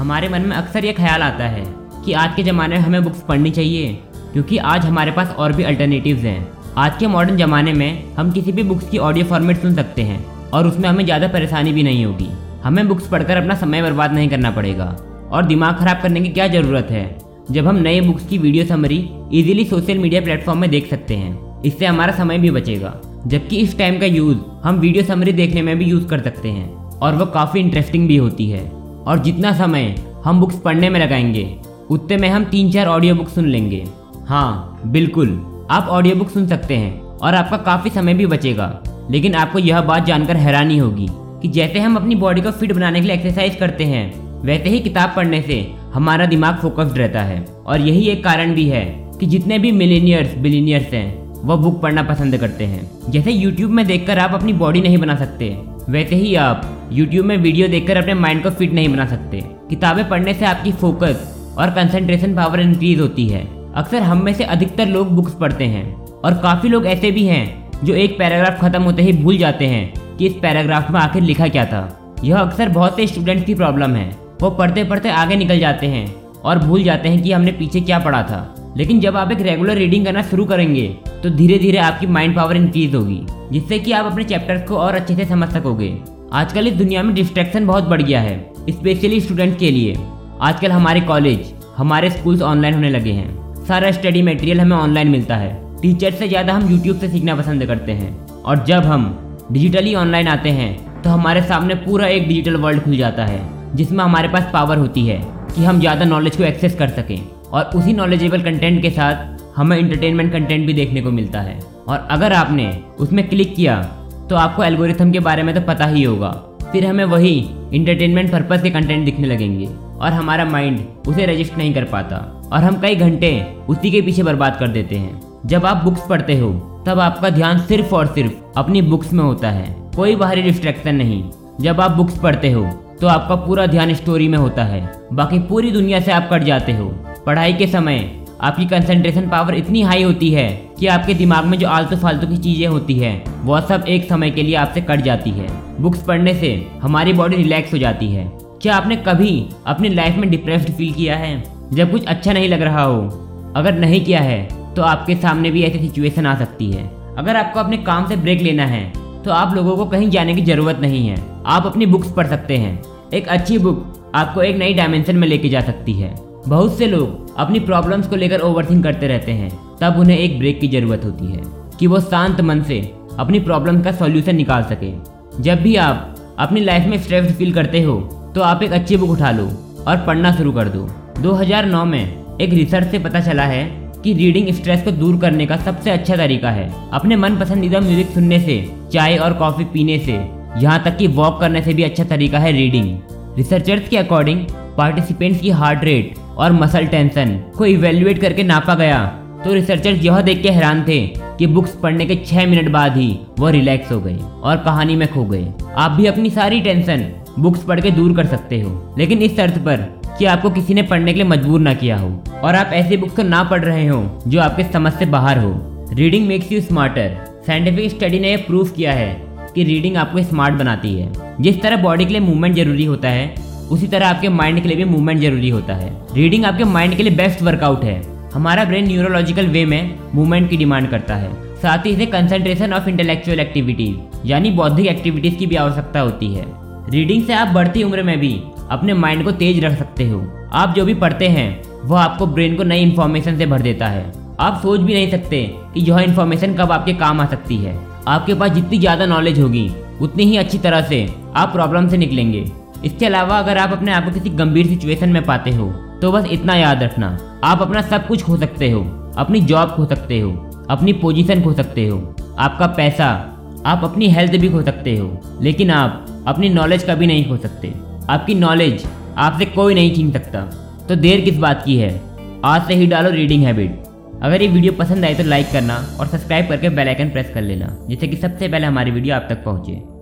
हमारे मन में अक्सर ये ख्याल आता है कि आज के ज़माने में हमें बुक्स पढ़नी चाहिए, क्योंकि आज हमारे पास और भी अल्टरनेटिव्स हैं। आज के मॉडर्न ज़माने में हम किसी भी बुक्स की ऑडियो फॉर्मेट सुन सकते हैं, और उसमें हमें ज़्यादा परेशानी भी नहीं होगी। हमें बुक्स पढ़कर अपना समय बर्बाद नहीं करना पड़ेगा, और दिमाग खराब करने की क्या ज़रूरत है? जब हम नए बुक्स की video summary easily social media platform में देख सकते हैं, इससे हमारा समय भी बचेगा। जबकि इस टाइम का यूज़ हम वीडियो समरी देखने में भी यूज़ कर सकते हैं, और वह काफ़ी इंटरेस्टिंग भी होती है। और जितना समय हम बुक्स पढ़ने में लगाएँगे, उतने में हम तीन चार ऑडियो बुक सुन लेंगे। हाँ बिल्कुल, आप ऑडियो बुक सुन सकते हैं और आपका काफ़ी समय भी बचेगा। लेकिन आपको यह बात जानकर हैरानी होगी कि जैसे हम अपनी बॉडी को फिट बनाने के लिए एक्सरसाइज करते हैं, वैसे ही किताब पढ़ने से हमारा दिमाग फोकस्ड रहता है। और यही एक कारण भी है कि जितने भी मिलीनियर्स बिलीनियर्स हैं, वह बुक पढ़ना पसंद करते हैं। जैसे यूट्यूब में देखकर आप अपनी बॉडी नहीं बना सकते, वैसे ही आप यूट्यूब में वीडियो देखकर अपने माइंड को फिट नहीं बना सकते। किताबें पढ़ने से आपकी फोकस और कंसंट्रेशन पावर इंक्रीज होती है। अक्सर हम में से अधिकतर लोग बुक्स पढ़ते हैं और काफ़ी लोग ऐसे भी हैं जो एक पैराग्राफ खत्म होते ही भूल जाते हैं कि इस पैराग्राफ में आखिर लिखा क्या था। यह अक्सर बहुत से स्टूडेंट्स की प्रॉब्लम है। वो पढ़ते पढ़ते आगे निकल जाते हैं और भूल जाते हैं कि हमने पीछे क्या पढ़ा था। लेकिन जब आप एक रेगुलर रीडिंग करना शुरू करेंगे तो धीरे धीरे आपकी माइंड पावर इंक्रीज होगी, जिससे कि आप अपने चैप्टर्स को और अच्छे से समझ सकोगे। आजकल इस दुनिया में डिस्ट्रैक्शन बहुत बढ़ गया है स्पेशली स्टूडेंट के लिए। आजकल हमारे कॉलेज हमारे स्कूल्स ऑनलाइन होने लगे हैं। सारा स्टडी मटेरियल हमें ऑनलाइन मिलता है। टीचर से ज़्यादा हम यूट्यूब से सीखना पसंद करते हैं। और जब हम डिजिटली ऑनलाइन आते हैं तो हमारे सामने पूरा एक डिजिटल वर्ल्ड खुल जाता है, जिसमें हमारे पास पावर होती है कि हम ज़्यादा नॉलेज को एक्सेस कर सकें। और उसी नॉलेजेबल कंटेंट के साथ हमें इंटरटेनमेंट कंटेंट भी देखने को मिलता है। और अगर आपने उसमें क्लिक किया तो आपको एल्गोरिथम के बारे में तो पता ही होगा। फिर हमें वही इंटरटेनमेंट पर्पज़ के कंटेंट दिखने लगेंगे और हमारा माइंड उसे रजिस्ट नहीं कर पाता और हम कई घंटे उसी के पीछे बर्बाद कर देते हैं। जब आप बुक्स पढ़ते हो, तब आपका ध्यान सिर्फ़ और सिर्फ़ अपनी बुक्स में होता है। कोई बाहरी डिस्ट्रैक्शन नहीं। जब आप बुक्स पढ़ते हो तो आपका पूरा ध्यान स्टोरी में होता है। बाकी पूरी दुनिया से आप कट जाते हो। पढ़ाई के समय आपकी कंसंट्रेशन पावर इतनी हाई होती है कि आपके दिमाग में जो आलतू फालतू की चीज़ें होती है वह सब एक समय के लिए आपसे कट जाती है। बुक्स पढ़ने से हमारी बॉडी रिलैक्स हो जाती है। क्या आपने कभी अपनी लाइफ में डिप्रेस्ड फील किया है? जब कुछ अच्छा नहीं लग रहा हो, अगर नहीं किया है तो आपके सामने भी ऐसी सिचुएशन आ सकती है। अगर आपको अपने काम से ब्रेक लेना है तो आप लोगों को कहीं जाने की ज़रूरत नहीं है। आप अपनी बुक्स पढ़ सकते हैं। एक अच्छी बुक आपको एक नई डायमेंशन में लेके जा सकती है। बहुत से लोग अपनी प्रॉब्लम्स को लेकर ओवरथिंक करते रहते हैं। तब उन्हें एक ब्रेक की ज़रूरत होती है कि वो शांत मन से अपनी प्रॉब्लम का सॉल्यूशन निकाल सके। जब भी आप अपनी लाइफ में स्ट्रेस फील करते हो तो आप एक अच्छी बुक उठा लो और पढ़ना शुरू कर दो। 2009 में एक रिसर्च से पता चला है कि रीडिंग स्ट्रेस को दूर करने का सबसे अच्छा तरीका है। अपने मन पसंदीदा म्यूज़िक सुनने से, चाय और कॉफ़ी पीने से, यहाँ तक कि वॉक करने से भी अच्छा तरीका है रीडिंग रिसर्चर्स के अकॉर्डिंग पार्टिसिपेंट्स की हार्ट रेट और मसल टेंशन को इवेल्युएट करके नापा गया। तो रिसर्चर्स यह देख के हैरान थे कि बुक्स पढ़ने के छह मिनट बाद ही वो रिलैक्स हो गए और कहानी में खो गए। आप भी अपनी सारी टेंशन बुक्स पढ़ के दूर कर सकते हो। लेकिन इस शर्त पर कि आपको किसी ने पढ़ने के लिए मजबूर ना किया हो और आप ऐसी बुक्स को ना पढ़ रहे हो जो आपके समझ से बाहर हो। Reading makes you smarter scientific study ने यह प्रूफ किया है कि रीडिंग आपको स्मार्ट बनाती है। जिस तरह बॉडी के लिए मूवमेंट ज़रूरी होता है, उसी तरह आपके माइंड के लिए भी मूवमेंट ज़रूरी होता है। रीडिंग आपके माइंड के लिए बेस्ट वर्कआउट है। हमारा ब्रेन न्यूरोलॉजिकल वे में मूवमेंट की डिमांड करता है। साथ ही इसे कंसंट्रेशन ऑफ़ इंटेलेक्चुअल एक्टिविटीज़ यानी बौद्धिक एक्टिविटीज़ की भी आवश्यकता होती है। रीडिंग से आप बढ़ती उम्र में भी अपने माइंड को तेज रख सकते हो। आप जो भी पढ़ते हैं वह आपको ब्रेन को नई इन्फॉर्मेशन से भर देता है। आप सोच भी नहीं सकते कि यह इन्फॉर्मेशन कब आपके काम आ सकती है। आपके पास जितनी ज़्यादा नॉलेज होगी, उतनी ही अच्छी तरह से आप प्रॉब्लम से निकलेंगे। इसके अलावा अगर आप अपने आप को किसी गंभीर सिचुएशन में पाते हो तो बस इतना याद रखना। आप अपना सब कुछ खो सकते हो। अपनी जॉब खो सकते हो। अपनी पोजीशन खो सकते हो। आपका पैसा, आप अपनी हेल्थ भी खो सकते हो। लेकिन आप अपनी नॉलेज कभी नहीं खो सकते। आपकी नॉलेज आपसे कोई नहीं छीन सकता। तो देर किस बात की है? आज से ही डालो रीडिंग हैबिट अगर ये वीडियो पसंद आए तो लाइक करना और सब्सक्राइब करके बेल आइकन प्रेस कर लेना, जिससे कि सबसे पहले हमारी वीडियो आप तक पहुँचे।